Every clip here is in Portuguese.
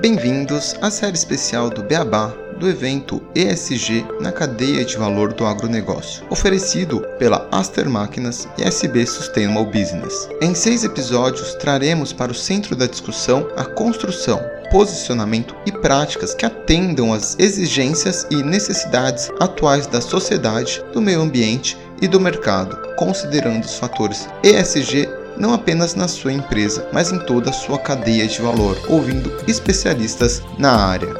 Bem-vindos à série especial do Beabá do evento ESG na cadeia de valor do agronegócio, oferecido pela Aster Máquinas e SB Sustainable Business. Em seis episódios, traremos para o centro da discussão a construção, posicionamento e práticas que atendam às exigências e necessidades atuais da sociedade, do meio ambiente e do mercado, considerando os fatores ESG não apenas na sua empresa, mas em toda a sua cadeia de valor, ouvindo especialistas na área.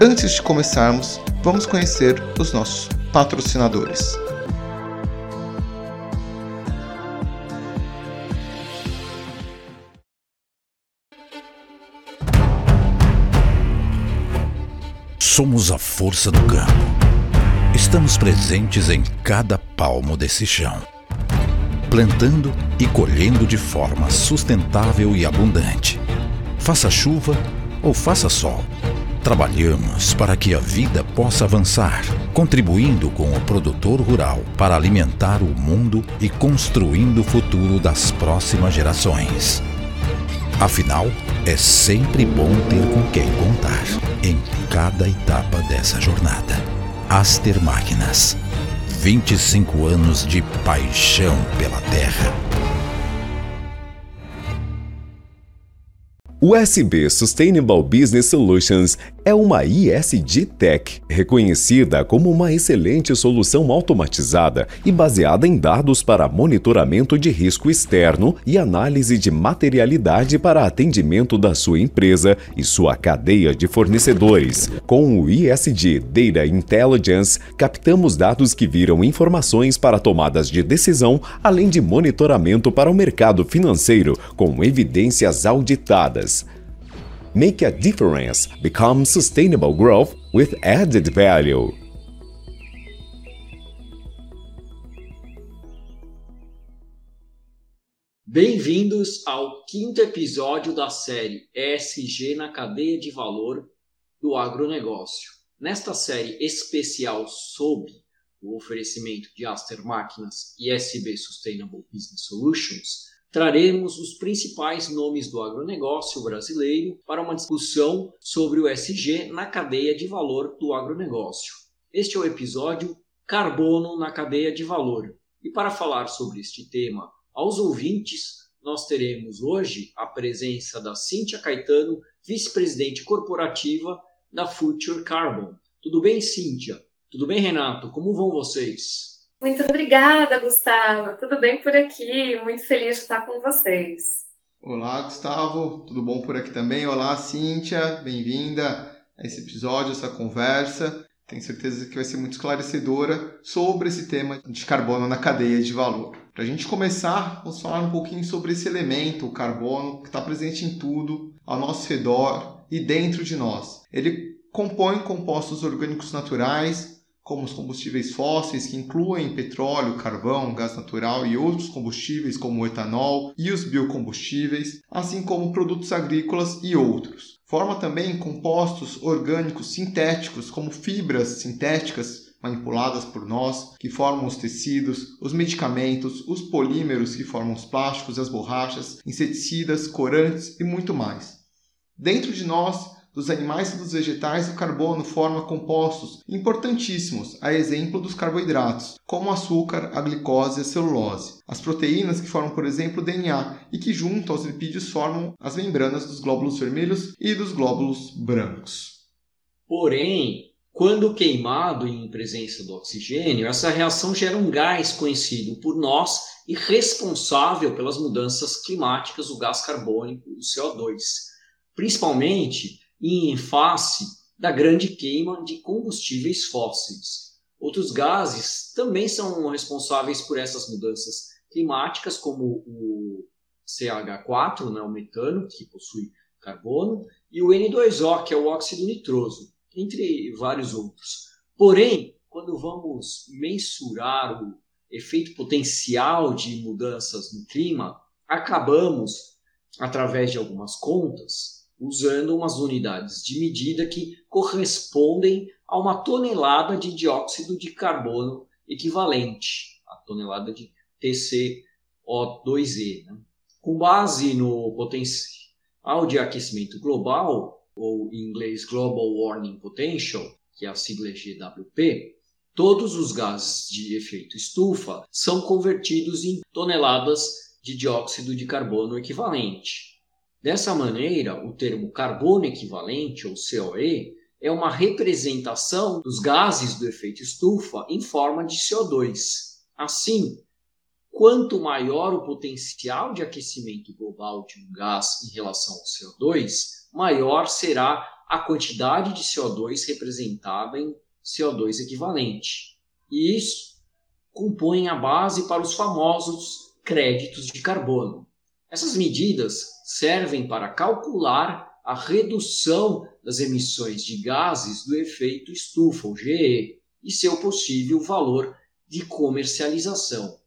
Antes de começarmos, vamos conhecer os nossos patrocinadores. Somos a força do campo. Estamos presentes em cada palmo desse chão plantando e colhendo de forma sustentável e abundante. Faça chuva ou faça sol. Trabalhamos para que a vida possa avançar, contribuindo com o produtor rural para alimentar o mundo e construindo o futuro das próximas gerações. Afinal, é sempre bom ter com quem contar em cada etapa dessa jornada. Aster Máquinas 25 anos de paixão pela terra. O SB Sustainable Business Solutions é uma ISD Tech, reconhecida como uma excelente solução automatizada e baseada em dados para monitoramento de risco externo e análise de materialidade para atendimento da sua empresa e sua cadeia de fornecedores. Com o ISD Data Intelligence, captamos dados que viram informações para tomadas de decisão, além de monitoramento para o mercado financeiro, com evidências auditadas. Make a difference. Become sustainable growth with added value. Bem-vindos ao quinto episódio da série ESG na cadeia de valor do agronegócio. Nesta série especial sobre o oferecimento de Aster Máquinas e SB Sustainable Business Solutions, traremos os principais nomes do agronegócio brasileiro para uma discussão sobre o SG na cadeia de valor do agronegócio. Este é o episódio Carbono na cadeia de valor. E para falar sobre este tema aos ouvintes, nós teremos hoje a presença da Cíntia Caetano, vice-presidente corporativa da Future Carbon. Tudo bem, Cíntia? Tudo bem, Renato? Como vão vocês? Muito obrigada, Gustavo. Tudo bem por aqui? Muito feliz de estar com vocês. Olá, Gustavo. Tudo bom por aqui também? Olá, Cíntia. Bem-vinda a esse episódio, essa conversa. Tenho certeza que vai ser muito esclarecedora sobre esse tema de carbono na cadeia de valor. Para a gente começar, vamos falar um pouquinho sobre esse elemento, o carbono, que está presente em tudo, ao nosso redor e dentro de nós. Ele compõe compostos orgânicos naturais como os combustíveis fósseis, que incluem petróleo, carvão, gás natural e outros combustíveis, como o etanol e os biocombustíveis, assim como produtos agrícolas e outros. Forma também compostos orgânicos sintéticos, como fibras sintéticas manipuladas por nós, que formam os tecidos, os medicamentos, os polímeros que formam os plásticos e as borrachas, inseticidas, corantes e muito mais. Dentro de nós dos animais e dos vegetais, o carbono forma compostos importantíssimos, a exemplo dos carboidratos, como o açúcar, a glicose e a celulose. As proteínas que formam, por exemplo, o DNA e que, junto aos lipídios, formam as membranas dos glóbulos vermelhos e dos glóbulos brancos. Porém, quando queimado em presença do oxigênio, essa reação gera um gás conhecido por nós e responsável pelas mudanças climáticas, o gás carbônico, o CO2. Principalmente e em face da grande queima de combustíveis fósseis. Outros gases também são responsáveis por essas mudanças climáticas, como o CH4, né, o metano, que possui carbono, e o N2O, que é o óxido nitroso, entre vários outros. Porém, quando vamos mensurar o efeito potencial de mudanças no clima, acabamos, através de algumas contas, usando umas unidades de medida que correspondem a uma tonelada de dióxido de carbono equivalente, a tonelada de TCO2e. Né? Com base no potencial de aquecimento global, ou em inglês Global Warming Potential, que é a sigla GWP, todos os gases de efeito estufa são convertidos em toneladas de dióxido de carbono equivalente. Dessa maneira, o termo carbono equivalente, ou COE, é uma representação dos gases do efeito estufa em forma de CO2. Assim, quanto maior o potencial de aquecimento global de um gás em relação ao CO2, maior será a quantidade de CO2 representada em CO2 equivalente. E isso compõe a base para os famosos créditos de carbono. Essas medidas servem para calcular a redução das emissões de gases do efeito estufa, ou GE, e seu possível valor de comercialização.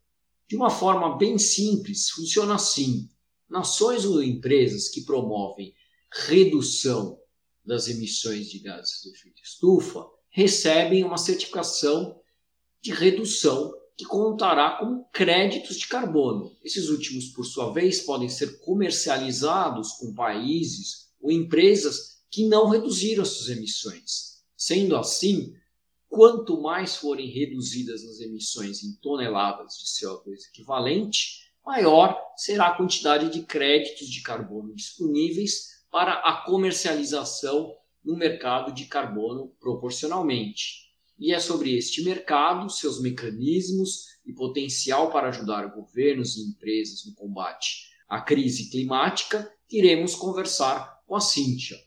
De uma forma bem simples, funciona assim: nações ou empresas que promovem redução das emissões de gases do efeito estufa recebem uma certificação de redução que contará com créditos de carbono. Esses últimos, por sua vez, podem ser comercializados com países ou empresas que não reduziram as suas emissões. Sendo assim, quanto mais forem reduzidas as emissões em toneladas de CO2 equivalente, maior será a quantidade de créditos de carbono disponíveis para a comercialização no mercado de carbono proporcionalmente. E é sobre este mercado, seus mecanismos e potencial para ajudar governos e empresas no combate à crise climática que iremos conversar com a Cíntia.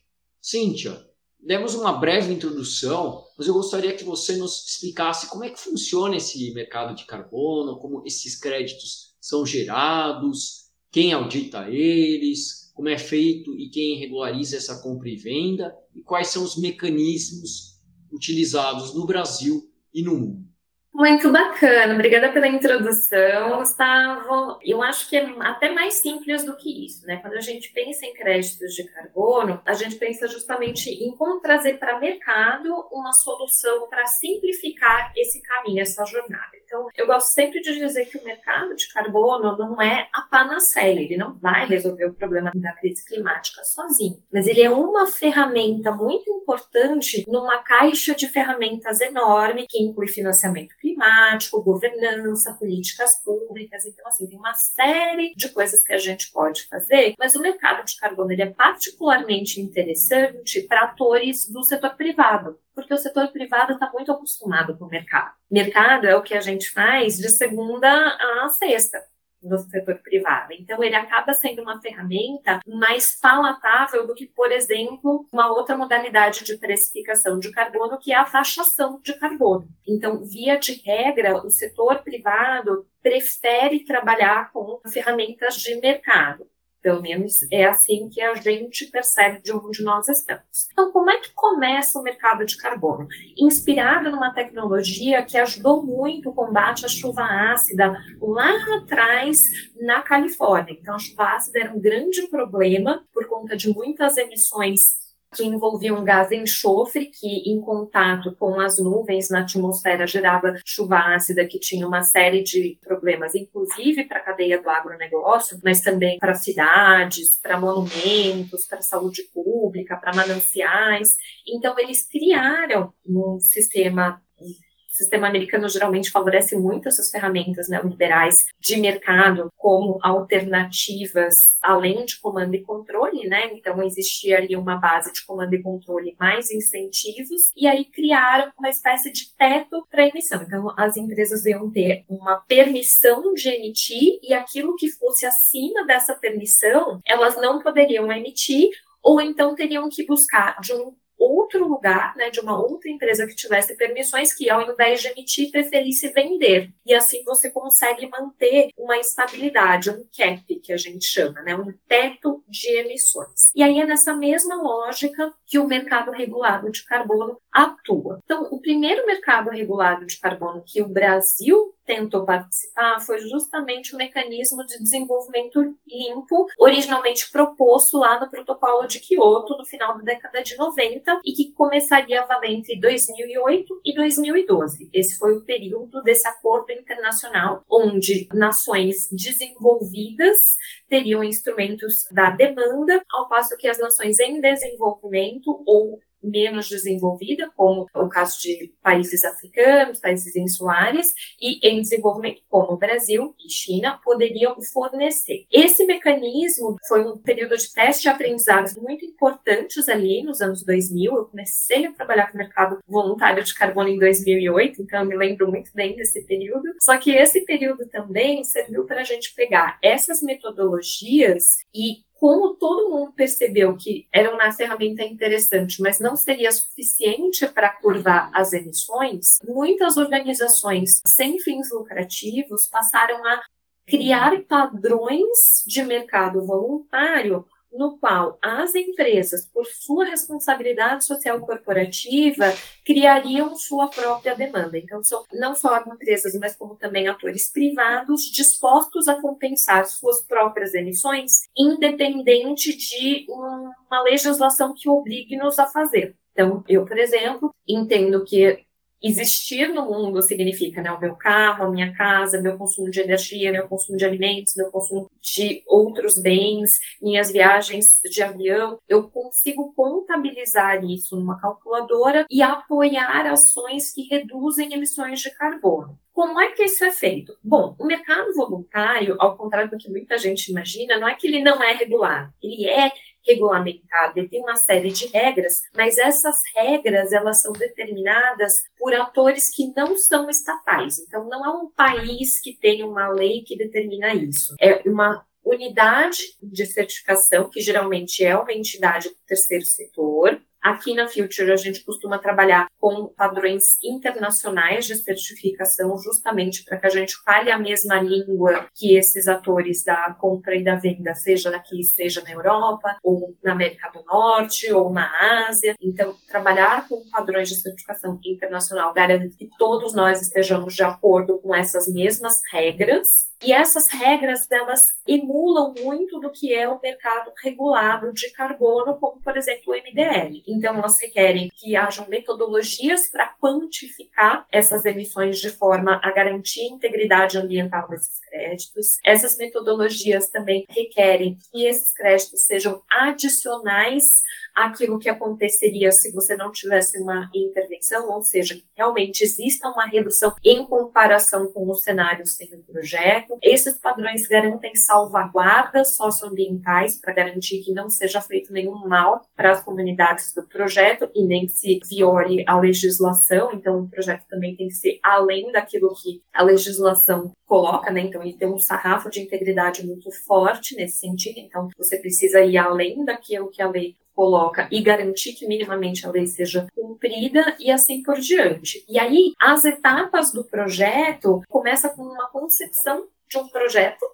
Cíntia, demos uma breve introdução, mas eu gostaria que você nos explicasse como é que funciona esse mercado de carbono, como esses créditos são gerados, quem audita eles, como é feito e quem regulariza essa compra e venda e quais são os mecanismos utilizados no Brasil e no mundo. Muito bacana, obrigada pela introdução, Gustavo. Eu acho que é até mais simples do que isso, né? Quando a gente pensa em créditos de carbono, a gente pensa justamente em como trazer para o mercado uma solução para simplificar esse caminho, essa jornada. Então, eu gosto sempre de dizer que o mercado de carbono não é a panaceia, ele não vai resolver o problema da crise climática sozinho, mas ele é uma ferramenta muito importante numa caixa de ferramentas enorme que inclui financiamento climático, governança, políticas públicas. Então, assim, tem uma série de coisas que a gente pode fazer, mas o mercado de carbono ele é particularmente interessante para atores do setor privado porque o setor privado está muito acostumado com o mercado. Mercado é o que a gente faz de segunda a sexta no setor privado. Então, ele acaba sendo uma ferramenta mais palatável do que, por exemplo, uma outra modalidade de precificação de carbono, que é a taxação de carbono. Então, via de regra, o setor privado prefere trabalhar com ferramentas de mercado. Pelo menos é assim que a gente percebe de onde nós estamos. Então, como é que começa o mercado de carbono? Inspirado numa tecnologia que ajudou muito o combate à chuva ácida lá atrás na Califórnia. Então, a chuva ácida era um grande problema por conta de muitas emissões que envolvia um gás enxofre que, em contato com as nuvens na atmosfera, gerava chuva ácida que tinha uma série de problemas, inclusive para a cadeia do agronegócio, mas também para cidades, para monumentos, para saúde pública, para mananciais. Então, eles criaram um sistema sistema americano geralmente favorece muito essas ferramentas neoliberais de mercado como alternativas além de comando e controle, né? Então existia ali uma base de comando e controle mais incentivos e aí criaram uma espécie de teto para emissão. Então as empresas iam ter uma permissão de emitir e aquilo que fosse acima dessa permissão, elas não poderiam emitir ou então teriam que buscar de um outro lugar, né, de uma outra empresa que tivesse permissões que, ao invés de emitir, preferisse vender. E assim você consegue manter uma estabilidade, um cap, que a gente chama, né, um teto de emissões. E aí é nessa mesma lógica que o mercado regulado de carbono atua. Então, o primeiro mercado regulado de carbono que o Brasil tentou participar foi justamente o mecanismo de desenvolvimento limpo, originalmente proposto lá no protocolo de Kyoto no final da década de 90 e que começaria a valer entre 2008 e 2012. Esse foi o período desse acordo internacional, onde nações desenvolvidas teriam instrumentos da demanda, ao passo que as nações em desenvolvimento ou menos desenvolvida, como o caso de países africanos, países insulares, e em desenvolvimento, como o Brasil e China, poderiam fornecer. Esse mecanismo foi um período de teste e aprendizados muito importantes ali nos anos 2000. Eu comecei a trabalhar com o mercado voluntário de carbono em 2008, então eu me lembro muito bem desse período. Só que esse período também serviu para a gente pegar essas metodologias e como todo mundo percebeu que era uma ferramenta interessante, mas não seria suficiente para curvar as emissões, muitas organizações sem fins lucrativos passaram a criar padrões de mercado voluntário no qual as empresas, por sua responsabilidade social corporativa, criariam sua própria demanda. Então, são não só empresas, mas como também atores privados dispostos a compensar suas próprias emissões, independente de uma legislação que obrigue-nos a fazer. Então, eu, por exemplo, entendo que existir no mundo significa né, o meu carro, a minha casa, meu consumo de energia, meu consumo de alimentos, meu consumo de outros bens, minhas viagens de avião. Eu consigo contabilizar isso numa calculadora e apoiar ações que reduzem emissões de carbono. Como é que isso é feito? Bom, o mercado voluntário, ao contrário do que muita gente imagina, não é que ele não é regular, ele é regulamentado, ele tem uma série de regras, mas essas regras elas são determinadas por atores que não são estatais. Então não é um país que tem uma lei que determina isso. É uma unidade de certificação que geralmente é uma entidade do terceiro setor Aqui na Future, a gente costuma trabalhar com padrões internacionais de certificação, justamente para que a gente fale a mesma língua que esses atores da compra e da venda, seja aqui, seja na Europa, ou na América do Norte, ou na Ásia. Então, trabalhar com padrões de certificação internacional garante que todos nós estejamos de acordo com essas mesmas regras e essas regras, elas emulam muito do que é o mercado regulado de carbono, como, por exemplo, o MDL. Então, elas requerem que hajam metodologias para quantificar essas emissões de forma a garantir a integridade ambiental desses créditos. Essas metodologias também requerem que esses créditos sejam adicionais àquilo que aconteceria se você não tivesse uma intervenção, ou seja, que realmente exista uma redução em comparação com o cenário sem o projeto. Esses padrões garantem salvaguardas socioambientais para garantir que não seja feito nenhum mal para as comunidades do projeto e nem se viole a legislação. Então, o projeto também tem que ser além daquilo que a legislação coloca, né? Então, ele tem um sarrafo de integridade muito forte nesse sentido. Então, você precisa ir além daquilo que a lei coloca e garantir que minimamente a lei seja cumprida e assim por diante. E aí, as etapas do projeto começa com uma concepção de um projeto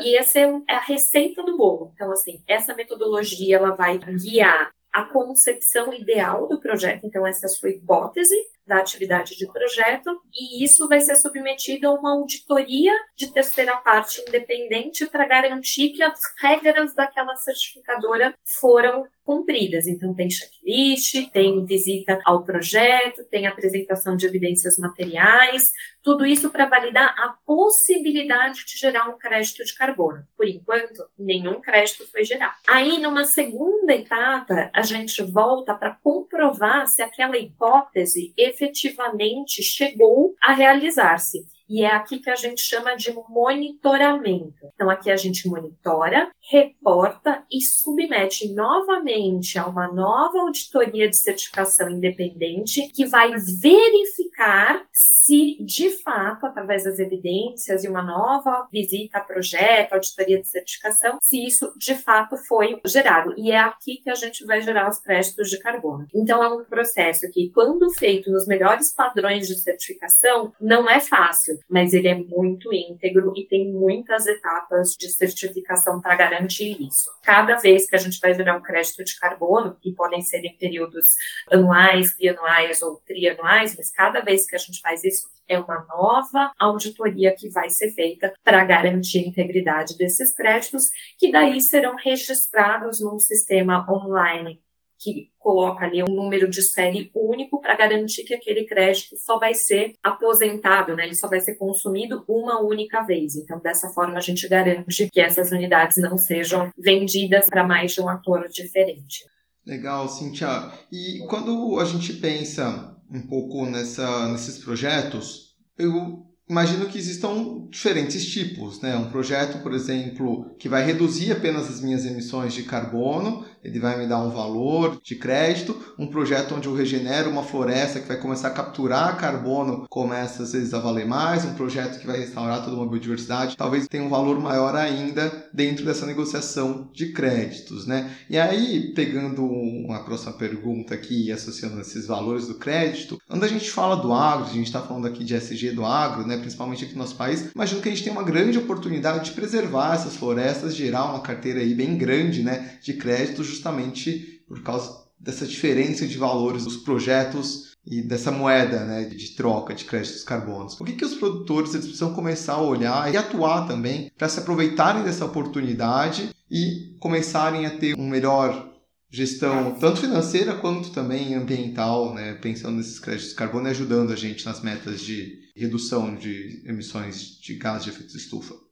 e essa é, é a receita do bolo. Então, assim, essa metodologia ela vai guiar a concepção ideal do projeto. Então, essa é a sua hipótese da atividade de projeto, e isso vai ser submetido a uma auditoria de terceira parte independente para garantir que as regras daquela certificadora foram cumpridas. Então, tem checklist, tem visita ao projeto, tem apresentação de evidências materiais, tudo isso para validar a possibilidade de gerar um crédito de carbono. Por enquanto, nenhum crédito foi gerado. Aí, numa segunda etapa, a gente volta para comprovar se aquela hipótese efetivamente chegou a realizar-se. E é aqui que a gente chama de monitoramento. Então, aqui a gente monitora, reporta e submete novamente a uma nova auditoria de certificação independente que vai verificar se, de fato, através das evidências e uma nova visita a projeto, auditoria de certificação, se isso de fato foi gerado. E é aqui que a gente vai gerar os créditos de carbono. Então, é um processo que, quando feito nos melhores padrões de certificação, não é fácil, mas ele é muito íntegro e tem muitas etapas de certificação para garantir isso. Cada vez que a gente vai gerar um crédito de carbono, que podem ser em períodos anuais, bianuais ou trianuais, mas cada vez que a gente faz isso, é uma nova auditoria que vai ser feita para garantir a integridade desses créditos, que daí serão registrados num sistema online que coloca ali um número de série único para garantir que aquele crédito só vai ser aposentado, né? Ele só vai ser consumido uma única vez. Então, dessa forma, a gente garante que essas unidades não sejam vendidas para mais de um ator diferente. Legal, Cintia. E quando a gente pensa um pouco nessa, nesses projetos, eu imagino que existam diferentes tipos, né? Um projeto, por exemplo, que vai reduzir apenas as minhas emissões de carbono, ele vai me dar um valor de crédito. Um projeto onde eu regenero uma floresta que vai começar a capturar carbono começa às vezes a valer mais. Um projeto que vai restaurar toda uma biodiversidade talvez tenha um valor maior ainda dentro dessa negociação de créditos, né? E aí, pegando uma próxima pergunta aqui e associando esses valores do crédito, quando a gente fala do agro, a gente está falando aqui de SG do agro, né? Principalmente aqui no nosso país, imagino que a gente tem uma grande oportunidade de preservar essas florestas, gerar uma carteira aí bem grande, né? De créditos justamente por causa dessa diferença de valores dos projetos e dessa moeda né, de troca de créditos carbonos. O que, que os produtores eles precisam começar a olhar e atuar também para se aproveitarem dessa oportunidade e começarem a ter uma melhor gestão, tanto financeira quanto também ambiental, né, pensando nesses créditos de carbono e ajudando a gente nas metas de redução de emissões de gás de efeito de estufa.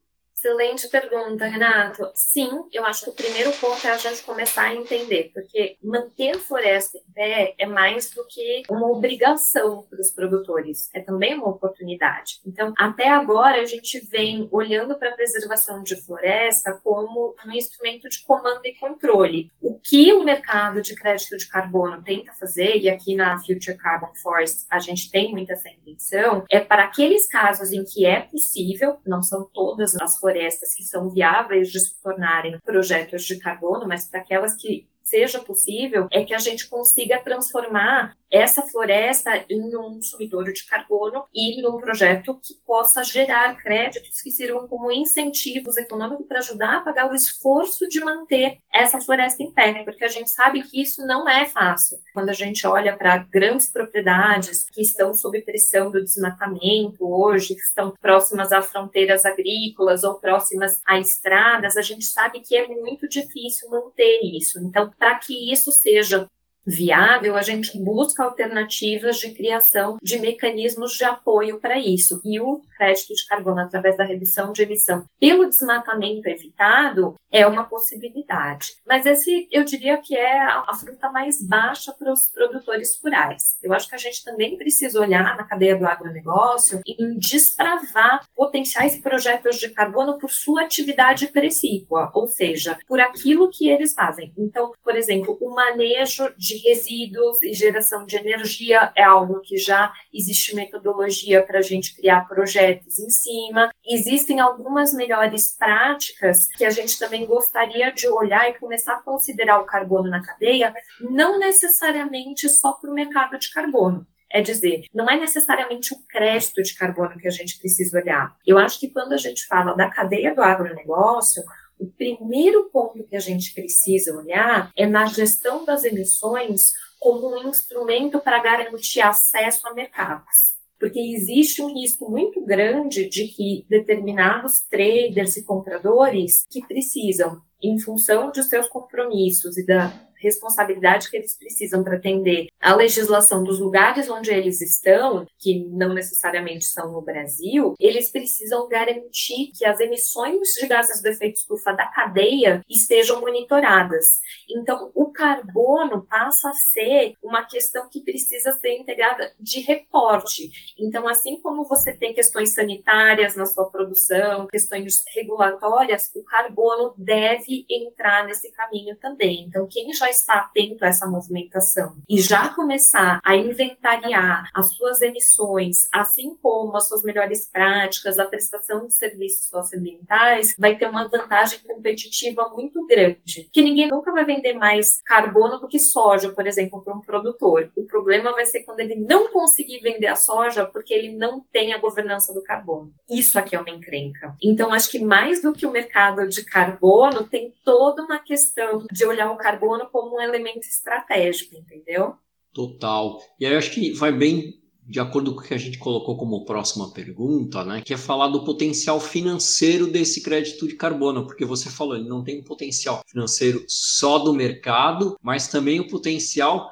Excelente pergunta, Renato. Sim, eu acho que o primeiro ponto é a gente começar a entender, porque manter a floresta em pé é mais do que uma obrigação para os produtores, é também uma oportunidade. Então, até agora, a gente vem olhando para a preservação de floresta como um instrumento de comando e controle. O que o mercado de crédito de carbono tenta fazer, e aqui na Future Carbon Forest a gente tem muita essa intenção, é para aqueles casos em que é possível, não são todas as florestas florestas que são viáveis de se tornarem projetos de carbono, mas para aquelas que seja possível, é que a gente consiga transformar essa floresta em um sumidouro de carbono e num projeto que possa gerar créditos que sirvam como incentivos econômicos para ajudar a pagar o esforço de manter essa floresta em pé, porque a gente sabe que isso não é fácil. Quando a gente olha para grandes propriedades que estão sob pressão do desmatamento hoje, que estão próximas a fronteiras agrícolas ou próximas a estradas, a gente sabe que é muito difícil manter isso. Então, para que isso seja viável, a gente busca alternativas de criação de mecanismos de apoio para isso. E o crédito de carbono através da redução de emissão pelo desmatamento evitado é uma possibilidade. Mas esse, eu diria que é a fruta mais baixa para os produtores rurais. Eu acho que a gente também precisa olhar na cadeia do agronegócio e destravar potenciais projetos de carbono por sua atividade precípua, ou seja, por aquilo que eles fazem. Então, por exemplo, o manejo de de resíduos e geração de energia é algo que já existe metodologia para a gente criar projetos em cima. Existem algumas melhores práticas que a gente também gostaria de olhar e começar a considerar o carbono na cadeia, não necessariamente só para o mercado de carbono. É dizer, não é necessariamente o crédito de carbono que a gente precisa olhar. Eu acho que quando a gente fala da cadeia do agronegócio, o primeiro ponto que a gente precisa olhar é na gestão das emissões como um instrumento para garantir acesso a mercados. Porque existe um risco muito grande de que determinados traders e compradores que precisam, em função de seus compromissos e da responsabilidade que eles precisam para atender a legislação dos lugares onde eles estão, que não necessariamente são no Brasil, eles precisam garantir que as emissões de gases do efeito estufa da cadeia estejam monitoradas. Então, o carbono passa a ser uma questão que precisa ser integrada de reporte. Então, assim como você tem questões sanitárias na sua produção, questões regulatórias, o carbono deve entrar nesse caminho também. Então, quem já estar atento a essa movimentação e já começar a inventariar as suas emissões, assim como as suas melhores práticas, a prestação de serviços socioambientais, vai ter uma vantagem competitiva muito grande. Que ninguém nunca vai vender mais carbono do que soja, por exemplo, para um produtor. O problema vai ser quando ele não conseguir vender a soja porque ele não tem a governança do carbono. Isso aqui é uma encrenca. Então, acho que mais do que o mercado de carbono, tem toda uma questão de olhar o carbono como um elemento estratégico, entendeu? Total. E aí eu acho que vai bem de acordo com o que a gente colocou como próxima pergunta, né, que é falar do potencial financeiro desse crédito de carbono, porque você falou, ele não tem um potencial financeiro só do mercado, mas também o potencial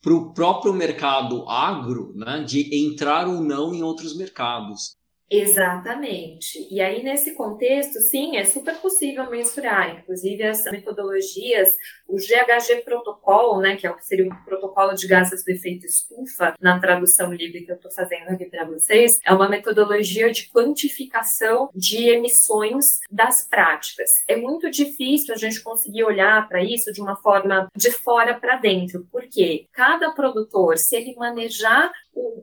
para o próprio mercado agro, né, de entrar ou não em outros mercados. Exatamente. E aí, nesse contexto, sim, é super possível mensurar. Inclusive, as metodologias, o GHG Protocol, né, que é o que seria o protocolo de gases do efeito estufa, na tradução livre que eu estou fazendo aqui para vocês, é uma metodologia de quantificação de emissões das práticas. É muito difícil a gente conseguir olhar para isso de uma forma de fora para dentro, porque cada produtor, se ele manejar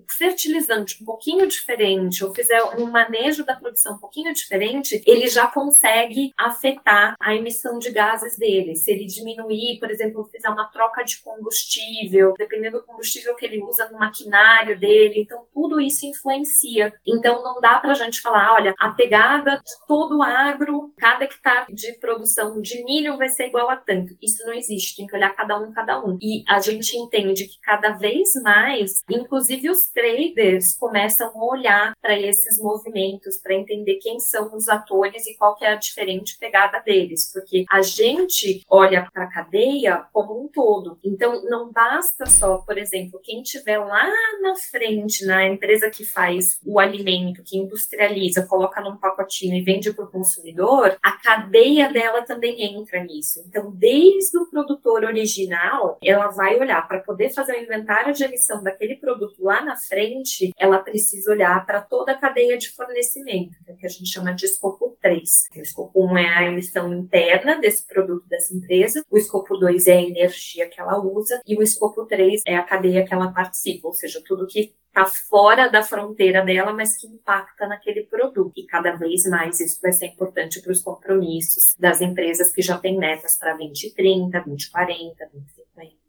fertilizante um pouquinho diferente ou fizer um manejo da produção um pouquinho diferente, ele já consegue afetar a emissão de gases dele. Se ele diminuir, por exemplo, fizer uma troca de combustível, dependendo do combustível que ele usa no maquinário dele, então tudo isso influencia. Então não dá para a gente falar, olha, a pegada de todo o agro, cada hectare de produção de milho vai ser igual a tanto. Isso não existe, tem que olhar cada um, cada um. E a gente entende que cada vez mais, inclusive os traders começam a olhar para esses movimentos, para entender quem são os atores e qual que é a diferente pegada deles, porque a gente olha para a cadeia como um todo. Então, não basta só, por exemplo, quem tiver lá na frente, na empresa que faz o alimento, que industrializa, coloca num pacotinho e vende para o consumidor, a cadeia dela também entra nisso. Então, desde o produtor original, ela vai olhar para poder fazer o inventário de emissão daquele produto lá na frente, ela precisa olhar para toda a cadeia de fornecimento, que, é que a gente chama de escopo 3. O escopo 1 é a emissão interna desse produto dessa empresa, o escopo 2 é a energia que ela usa, e o escopo 3 é a cadeia que ela participa, ou seja, tudo que está fora da fronteira dela, mas que impacta naquele produto. E cada vez mais isso vai ser importante para os compromissos das empresas que já têm metas para 2030, 2040, 2050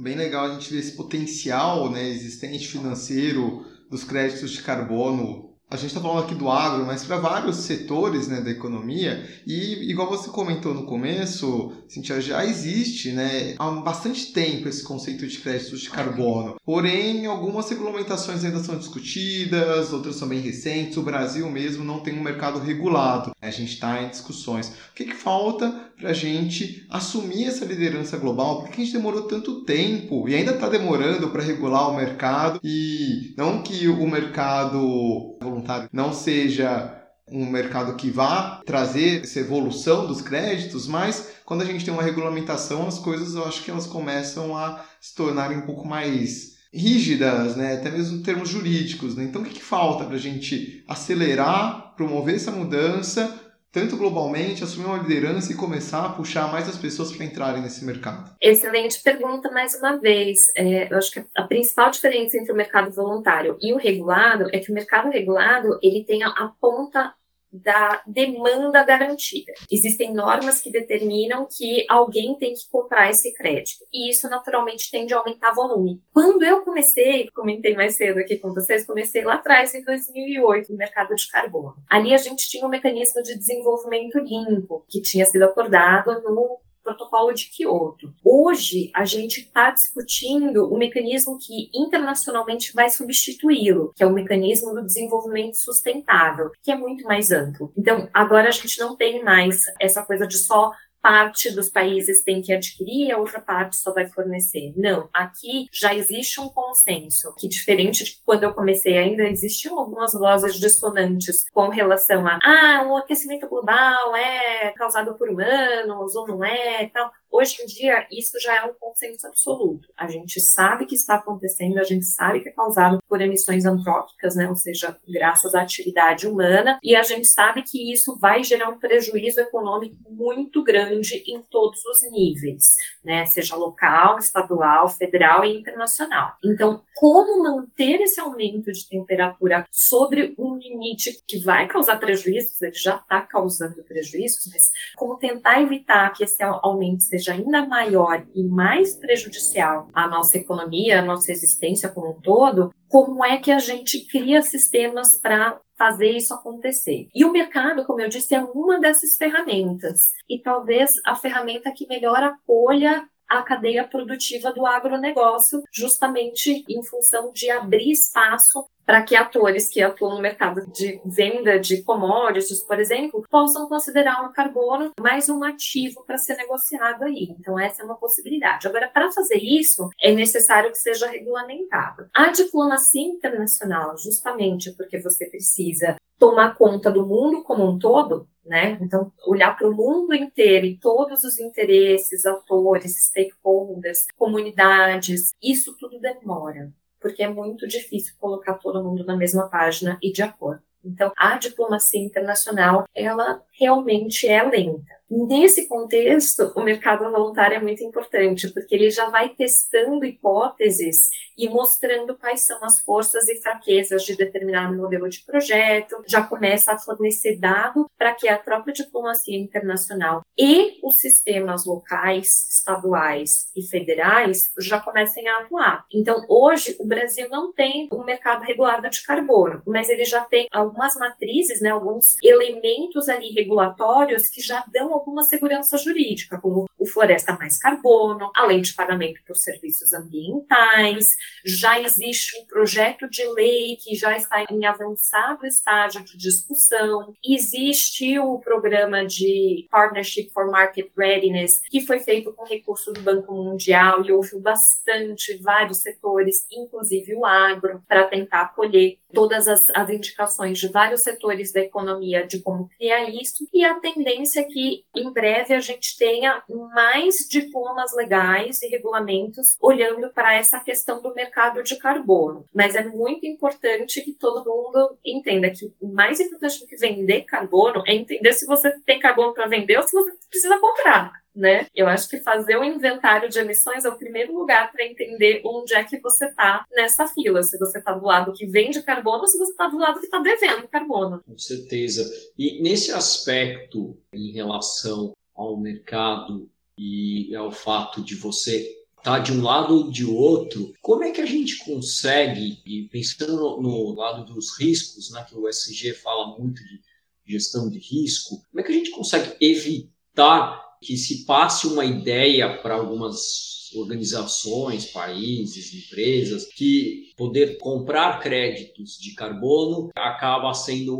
bem legal a gente ver esse potencial né, existente financeiro dos créditos de carbono a gente está falando aqui do agro, mas para vários setores né, da economia, e igual você comentou no começo, Cintia, já existe né, há bastante tempo esse conceito de créditos de carbono. Porém, algumas regulamentações ainda são discutidas, outras são bem recentes. O Brasil mesmo não tem um mercado regulado. A gente está em discussões. O que, que falta para a gente assumir essa liderança global? Por que a gente demorou tanto tempo e ainda está demorando para regular o mercado? E não que o mercado voluntário não seja um mercado que vá trazer essa evolução dos créditos, mas quando a gente tem uma regulamentação, as coisas eu acho que elas começam a se tornarem um pouco mais rígidas, né? até mesmo em termos jurídicos. Né? Então, o que, que falta para a gente acelerar, promover essa mudança tanto globalmente, assumir uma liderança e começar a puxar mais as pessoas para entrarem nesse mercado? Excelente pergunta mais uma vez. É, eu acho que a principal diferença entre o mercado voluntário e o regulado é que o mercado regulado ele tem a, a ponta da demanda garantida. Existem normas que determinam que alguém tem que comprar esse crédito, e isso naturalmente tende a aumentar volume. Quando eu comecei, comentei mais cedo aqui com vocês, comecei lá atrás, em 2008, no mercado de carbono. Ali a gente tinha um mecanismo de desenvolvimento limpo, que tinha sido acordado no protocolo de Kyoto. Hoje, a gente está discutindo o mecanismo que internacionalmente vai substituí-lo, que é o mecanismo do desenvolvimento sustentável, que é muito mais amplo. Então, agora a gente não tem mais essa coisa de só parte dos países tem que adquirir a outra parte só vai fornecer. Não, aqui já existe um consenso que, diferente de quando eu comecei, ainda existiam algumas vozes dissonantes com relação a ah, o aquecimento global é causado por humanos ou não é, tal. Hoje em dia, isso já é um consenso absoluto. A gente sabe que está acontecendo, a gente sabe que é causado por emissões antrópicas, né? ou seja, graças à atividade humana, e a gente sabe que isso vai gerar um prejuízo econômico muito grande em todos os níveis, né? seja local, estadual, federal e internacional. Então, como manter esse aumento de temperatura sobre um limite que vai causar prejuízos, ele já está causando prejuízos, mas como tentar evitar que esse aumento seja seja ainda maior e mais prejudicial à nossa economia, à nossa existência como um todo, como é que a gente cria sistemas para fazer isso acontecer. E o mercado, como eu disse, é uma dessas ferramentas. E talvez a ferramenta que melhor acolha a cadeia produtiva do agronegócio, justamente em função de abrir espaço para que atores que atuam no mercado de venda de commodities, por exemplo, possam considerar o carbono mais um ativo para ser negociado aí. Então, essa é uma possibilidade. Agora, para fazer isso, é necessário que seja regulamentado. A diplomacia internacional, justamente porque você precisa tomar conta do mundo como um todo, né? Então, olhar para o mundo inteiro e todos os interesses, autores, stakeholders, comunidades, isso tudo demora, porque é muito difícil colocar todo mundo na mesma página e de acordo. Então, a diplomacia internacional, ela realmente é lenta. Nesse contexto, o mercado voluntário é muito importante, porque ele já vai testando hipóteses e mostrando quais são as forças e fraquezas de determinado modelo de projeto, já começa a fornecer dado para que a própria diplomacia internacional e os sistemas locais, estaduais e federais já comecem a atuar. Então, hoje, o Brasil não tem um mercado regulado de carbono, mas ele já tem algumas matrizes, né, alguns elementos ali regulatórios que já dão alguma segurança jurídica, como o Floresta Mais Carbono, além de pagamento por serviços ambientais, já existe um projeto de lei que já está em avançado estágio de discussão, existe o programa de Partnership for Market Readiness, que foi feito com recurso do Banco Mundial e ouviu bastante vários setores, inclusive o agro, para tentar acolher todas as, as indicações de vários setores da economia de como criar isso, e a tendência é que em breve a gente tenha mais diplomas legais e regulamentos olhando para essa questão do mercado de carbono. Mas é muito importante que todo mundo entenda que o mais importante do que vender carbono é entender se você tem carbono para vender ou se você precisa comprar né? Eu acho que fazer o inventário de emissões é o primeiro lugar para entender onde é que você está nessa fila. Se você está do lado que vende carbono ou se você está do lado que está devendo carbono. Com certeza. E nesse aspecto, em relação ao mercado e ao fato de você estar tá de um lado ou de outro, como é que a gente consegue, e pensando no, no lado dos riscos, né, que o SG fala muito de gestão de risco, como é que a gente consegue evitar que se passe uma ideia para algumas organizações, países, empresas, que poder comprar créditos de carbono acaba sendo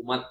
uma,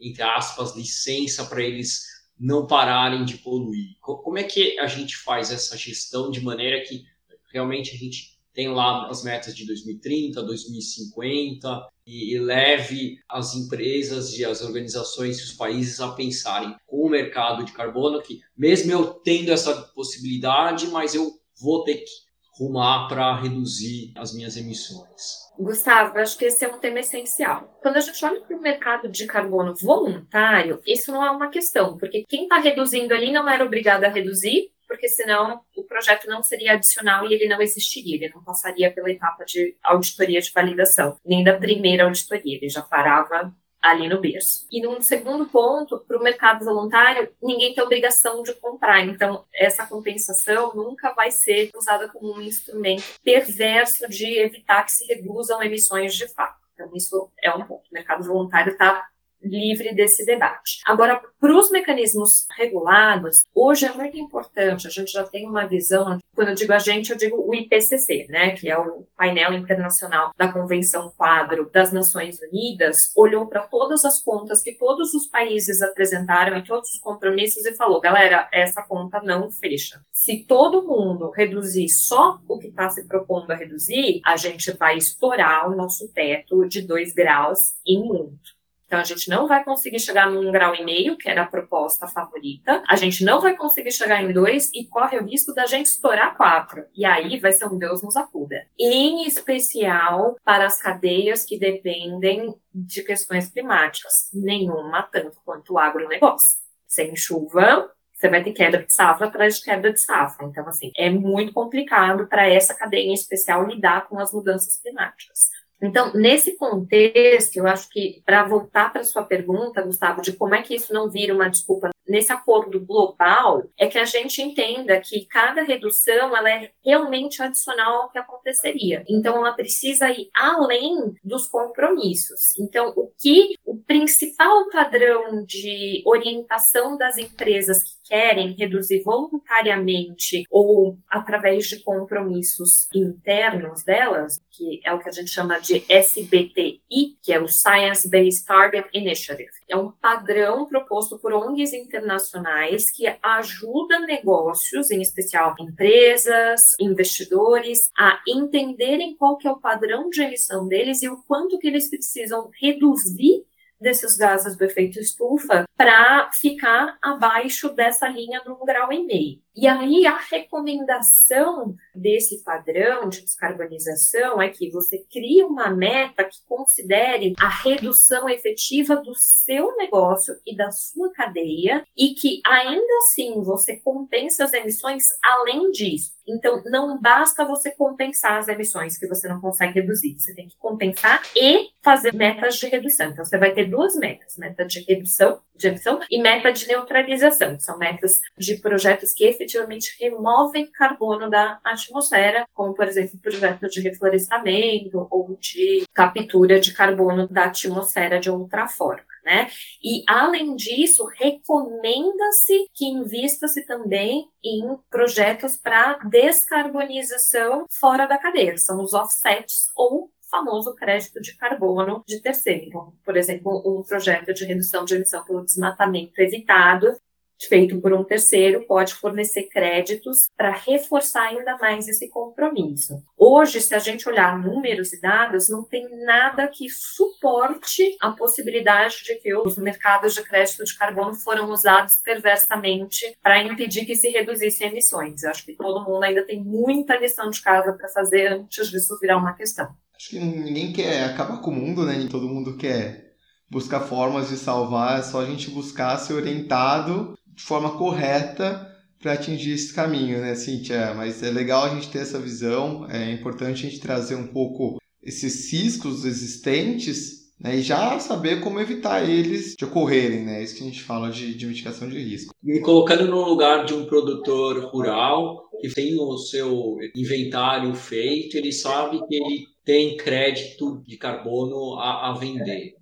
entre aspas, licença para eles não pararem de poluir. Como é que a gente faz essa gestão de maneira que realmente a gente tem lá as metas de 2030, 2050 e, leve as empresas e as organizações e os países a pensarem com o mercado de carbono que mesmo eu tendo essa possibilidade, mas eu vou ter que rumar para reduzir as minhas emissões. Gustavo, acho que esse é um tema essencial. Quando a gente olha para o mercado de carbono voluntário, isso não é uma questão, porque quem está reduzindo ali não era obrigado a reduzir, porque senão o projeto não seria adicional e ele não existiria, ele não passaria pela etapa de auditoria de validação, nem da primeira auditoria, ele já parava ali no berço. E num segundo ponto, para o mercado voluntário, ninguém tem obrigação de comprar. Então, essa compensação nunca vai ser usada como um instrumento perverso de evitar que se reduzam emissões de fato. Então, isso é um ponto. O mercado voluntário está livre desse debate. Agora, para os mecanismos regulados, hoje é muito importante, a gente já tem uma visão, quando eu digo a gente, eu digo o IPCC, né, que é o painel internacional da Convenção Quadro das Nações Unidas, olhou para todas as contas que todos os países apresentaram e todos os compromissos e falou, galera, essa conta não fecha. Se todo mundo reduzir só o que está se propondo a reduzir, a gente vai estourar o nosso teto de 2 graus em muito. Então, a gente não vai conseguir chegar num grau e meio, que era a proposta favorita. A gente não vai conseguir chegar em dois e corre o risco da gente estourar quatro. E aí vai ser um Deus nos acuda. Em especial para as cadeias que dependem de questões climáticas. Nenhuma tanto quanto o agronegócio. Sem chuva, você vai ter queda de safra atrás de queda de safra. Então, assim, é muito complicado para essa cadeia em especial lidar com as mudanças climáticas. Então, nesse contexto, eu acho que, para voltar para sua pergunta, Gustavo, de como é que isso não vira uma desculpa nesse acordo global, é que a gente entenda que cada redução ela é realmente adicional ao que aconteceria. Então, ela precisa ir além dos compromissos. Então, o que o principal padrão de orientação das empresas que querem reduzir voluntariamente ou através de compromissos internos delas, que é o que a gente chama de SBTI, que é o Science Based Target Initiative. É um padrão proposto por ONGs internacionais que ajuda negócios, em especial empresas, investidores, a entenderem qual que é o padrão de emissão deles e o quanto que eles precisam reduzir desses gases do efeito estufa para ficar abaixo dessa linha do um grau e meio. E aí a recomendação desse padrão de descarbonização é que você crie uma meta que considere a redução efetiva do seu negócio e da sua cadeia e que ainda assim você compense as emissões além disso. Então, não basta você compensar as emissões que você não consegue reduzir. Você tem que compensar e fazer metas de redução. Então, você vai ter duas metas: meta de redução, de emissão e meta de neutralização. São metas de projetos que efetivamente removem carbono da atmosfera, como, por exemplo, projetos de reflorestamento ou de captura de carbono da atmosfera de outra forma. Né? E, além disso, recomenda-se que invista-se também em projetos para descarbonização fora da cadeia, são os offsets ou famoso crédito de carbono de terceiro. Por exemplo, um projeto de redução de emissão pelo desmatamento evitado feito por um terceiro pode fornecer créditos para reforçar ainda mais esse compromisso. Hoje, se a gente olhar números e dados, não tem nada que suporte a possibilidade de que os mercados de crédito de carbono foram usados perversamente para impedir que se reduzissem emissões. Eu acho que todo mundo ainda tem muita lição de casa para fazer antes disso virar uma questão. Acho que ninguém quer acabar com o mundo, né? Todo mundo quer buscar formas de salvar, é só a gente buscar ser orientado de forma correta para atingir esse caminho, né, Cintia? Mas é legal a gente ter essa visão, é importante a gente trazer um pouco esses riscos existentes né, e já saber como evitar eles de ocorrerem, né? Isso que a gente fala de, de mitigação de risco. Me colocando no lugar de um produtor rural que tem o seu inventário feito, ele sabe que ele tem crédito de carbono a, a vender.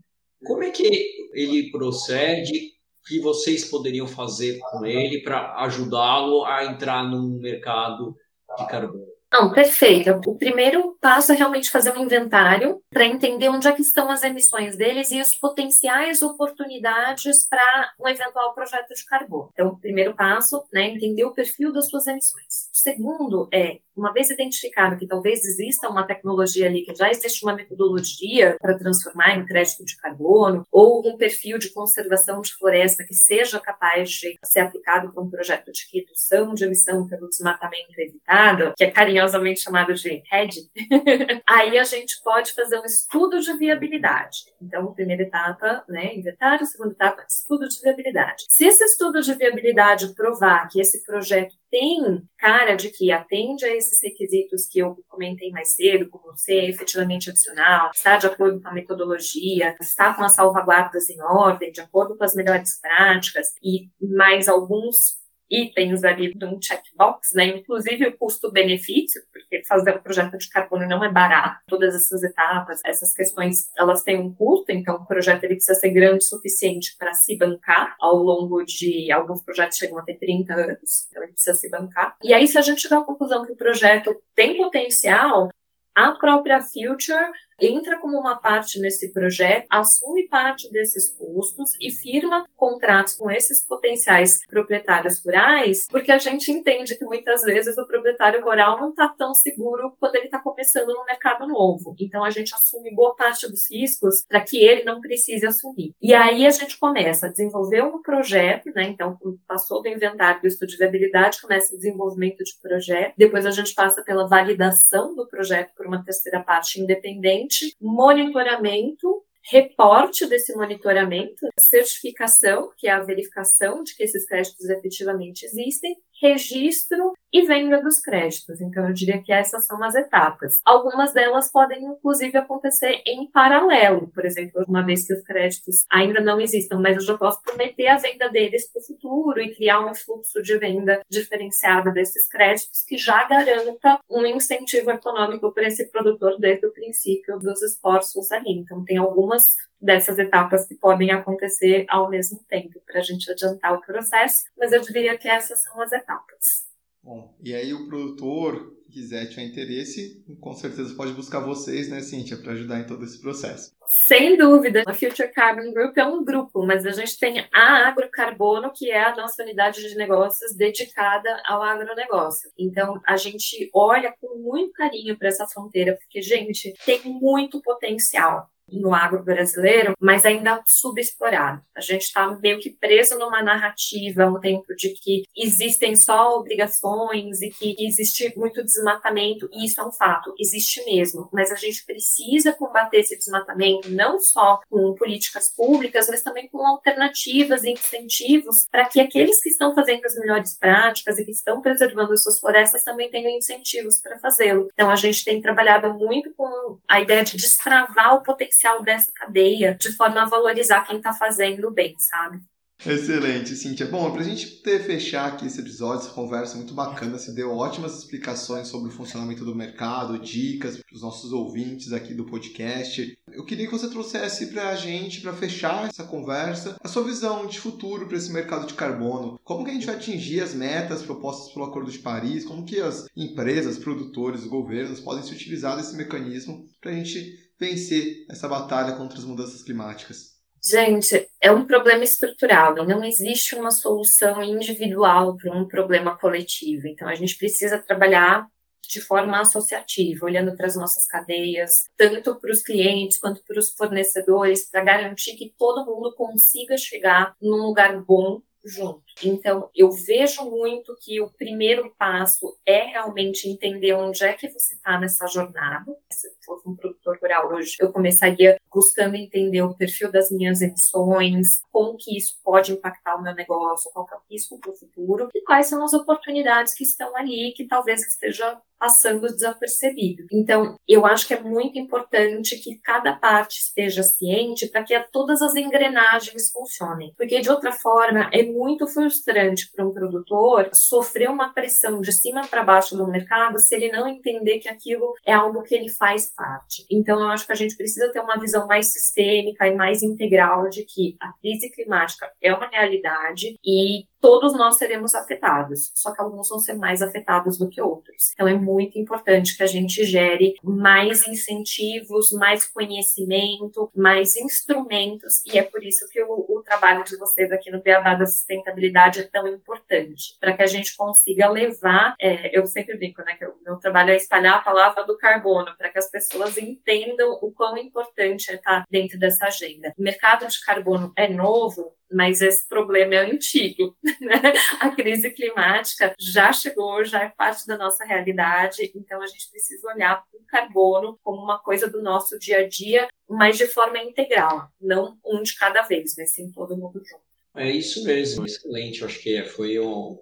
Como é que ele procede? que vocês poderiam fazer com ele para ajudá-lo a entrar num mercado de carbono? Não, perfeito. O primeiro passo é realmente fazer um inventário para entender onde é que estão as emissões deles e as potenciais oportunidades para um eventual projeto de carbono. Então, o primeiro passo, né, entender o perfil das suas emissões. O segundo é, uma vez identificado que talvez exista uma tecnologia ali, que já existe uma metodologia para transformar em crédito de carbono, ou um perfil de conservação de floresta que seja capaz de ser aplicado para um projeto de redução de emissão pelo desmatamento evitado, que é carinhoso carinhosamente chamado de RED, aí a gente pode fazer um estudo de viabilidade. Então, primeira etapa, né, inventário, segunda etapa, estudo de viabilidade. Se esse estudo de viabilidade provar que esse projeto tem cara de que atende a esses requisitos que eu comentei mais cedo, como ser efetivamente adicional, está de acordo com a metodologia, está com as salvaguardas em ordem, de acordo com as melhores práticas e mais alguns itens ali de um checkbox, né? Inclusive o custo-benefício, porque fazer um projeto de carbono não é barato. Todas essas etapas, essas questões, elas têm um custo, então o projeto ele precisa ser grande o suficiente para se bancar ao longo de alguns projetos chegam a ter 30 anos, então ele precisa se bancar. E aí se a gente tiver a conclusão que o projeto tem potencial, a própria Future entra como uma parte nesse projeto, assume parte desses custos e firma contratos com esses potenciais proprietários rurais, porque a gente entende que muitas vezes o proprietário rural não está tão seguro quando ele está começando no mercado novo. Então a gente assume boa parte dos riscos para que ele não precise assumir. E aí a gente começa a desenvolver um projeto, né? Então passou do inventário do estudo de viabilidade, começa o desenvolvimento de projeto, depois a gente passa pela validação do projeto por uma terceira parte independente, monitoramento reporte desse monitoramento, certificação, que é a verificação de que esses créditos efetivamente existem, registro e venda dos créditos. Então, eu diria que essas são as etapas. Algumas delas podem, inclusive, acontecer em paralelo. Por exemplo, uma vez que os créditos ainda não existam, mas eu já posso prometer a venda deles para o futuro e criar um fluxo de venda diferenciado desses créditos que já garanta um incentivo econômico para esse produtor desde o princípio dos esforços ali. Então, tem algumas dessas etapas que podem acontecer ao mesmo tempo, para a gente adiantar o processo, mas eu diria que essas são as etapas. Bom, e aí o produtor que quiser tiver interesse, com certeza pode buscar vocês, né, Cíntia, para ajudar em todo esse processo. Sem dúvida, a Future Carbon Group é um grupo, mas a gente tem a Agrocarbono, que é a nossa unidade de negócios dedicada ao agronegócio. Então, a gente olha com muito carinho para essa fronteira, porque, gente, tem muito potencial no agro brasileiro, mas ainda subexplorado. A gente está meio que preso numa narrativa um tempo de que existem só obrigações e que existe muito desmatamento, e isso é um fato, existe mesmo, mas a gente precisa combater esse desmatamento não só com políticas públicas, mas também com alternativas e incentivos para que aqueles que estão fazendo as melhores práticas e que estão preservando as suas florestas também tenham incentivos para fazê-lo. Então a gente tem trabalhado muito com a ideia de destravar o potencial potencial dessa cadeia de forma a valorizar quem está fazendo bem, sabe? Excelente, Cintia. Bom, para a gente ter fechar aqui esse episódio, essa conversa muito bacana, você deu ótimas explicações sobre o funcionamento do mercado, dicas para os nossos ouvintes aqui do podcast. Eu queria que você trouxesse para a gente, para fechar essa conversa, a sua visão de futuro para esse mercado de carbono. Como que a gente vai atingir as metas propostas pelo Acordo de Paris? Como que as empresas, produtores, governos podem se utilizar desse mecanismo para a gente vencer essa batalha contra as mudanças climáticas? Gente, é um problema estrutural, não existe uma solução individual para um problema coletivo. Então, a gente precisa trabalhar de forma associativa, olhando para as nossas cadeias, tanto para os clientes quanto para os fornecedores, para garantir que todo mundo consiga chegar num lugar bom junto. Então, eu vejo muito que o primeiro passo é realmente entender onde é que você está nessa jornada. Se fosse um produtor rural hoje, eu começaria buscando entender o perfil das minhas emissões, como que isso pode impactar o meu negócio, qual é o risco para o futuro e quais são as oportunidades que estão ali que talvez esteja passando desapercebido. Então, eu acho que é muito importante que cada parte esteja ciente para que todas as engrenagens funcionem, porque de outra forma é muito frustrante para um produtor sofrer uma pressão de cima para baixo do mercado se ele não entender que aquilo é algo que ele faz parte. Então, eu acho que a gente precisa ter uma visão mais sistêmica e mais integral de que a crise climática é uma realidade e todos nós seremos afetados, só que alguns vão ser mais afetados do que outros. Então é muito importante que a gente gere mais incentivos, mais conhecimento, mais instrumentos, e é por isso que o, o trabalho de vocês aqui no Beabá da Sustentabilidade é tão importante, para que a gente consiga levar, é, eu sempre brinco, né, que o meu trabalho é espalhar a palavra do carbono, para que as pessoas entendam o quão importante é estar dentro dessa agenda. O mercado de carbono é novo, mas esse problema é antigo. Né? A crise climática já chegou, já é parte da nossa realidade, então a gente precisa olhar o carbono como uma coisa do nosso dia a dia, mas de forma integral, não um de cada vez, mas sim todo mundo junto. É isso mesmo, excelente. Eu acho que foi uma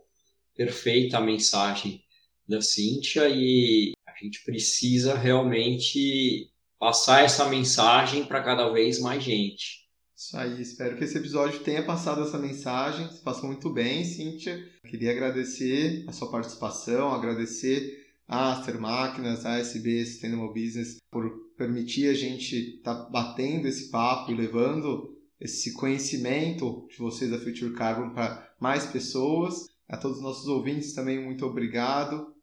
perfeita a mensagem da Cíntia e a gente precisa realmente passar essa mensagem para cada vez mais gente. Isso aí, espero que esse episódio tenha passado essa mensagem. Você passou muito bem, Cíntia. Queria agradecer a sua participação, agradecer a Aster Máquinas, a SB Sustainable Business por permitir a gente estar tá batendo esse papo e levando esse conhecimento de vocês da Future Carbon para mais pessoas. A todos os nossos ouvintes também, muito obrigado.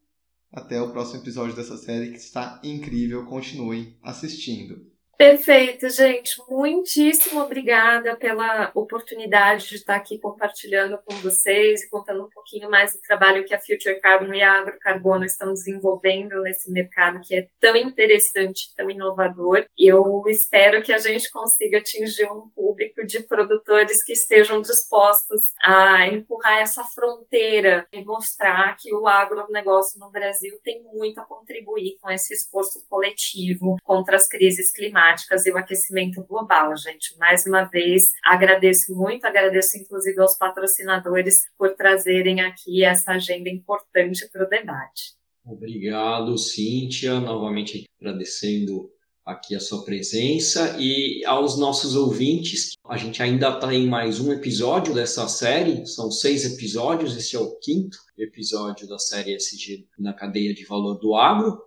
Até o próximo episódio dessa série que está incrível. Continuem assistindo. Perfeito, gente. Muitíssimo obrigada pela oportunidade de estar aqui compartilhando com vocês e contando um pouquinho mais do trabalho que a Future Carbon e a Agrocarbono estão desenvolvendo nesse mercado que é tão interessante, tão inovador. Eu espero que a gente consiga atingir um público de produtores que estejam dispostos a empurrar essa fronteira e mostrar que o agronegócio no Brasil tem muito a contribuir com esse esforço coletivo contra as crises climáticas climáticas e o aquecimento global, gente. Mais uma vez, agradeço muito, agradeço inclusive aos patrocinadores por trazerem aqui essa agenda importante para o debate. Obrigado, Cíntia, novamente agradecendo aqui a sua presença e aos nossos ouvintes. A gente ainda está em mais um episódio dessa série, são seis episódios, esse é o quinto episódio da série SG na cadeia de valor do agro.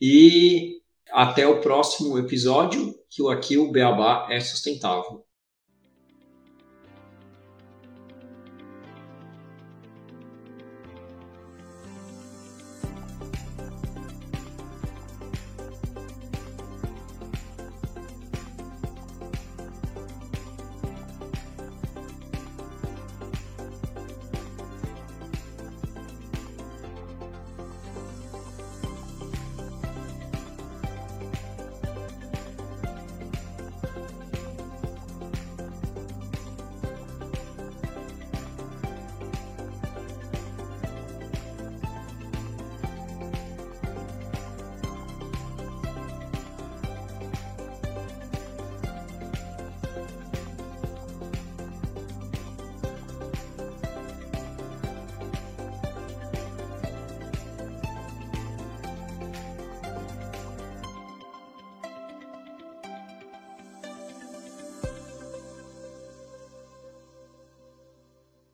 E Até o próximo episódio, que aqui o Beabá é sustentável.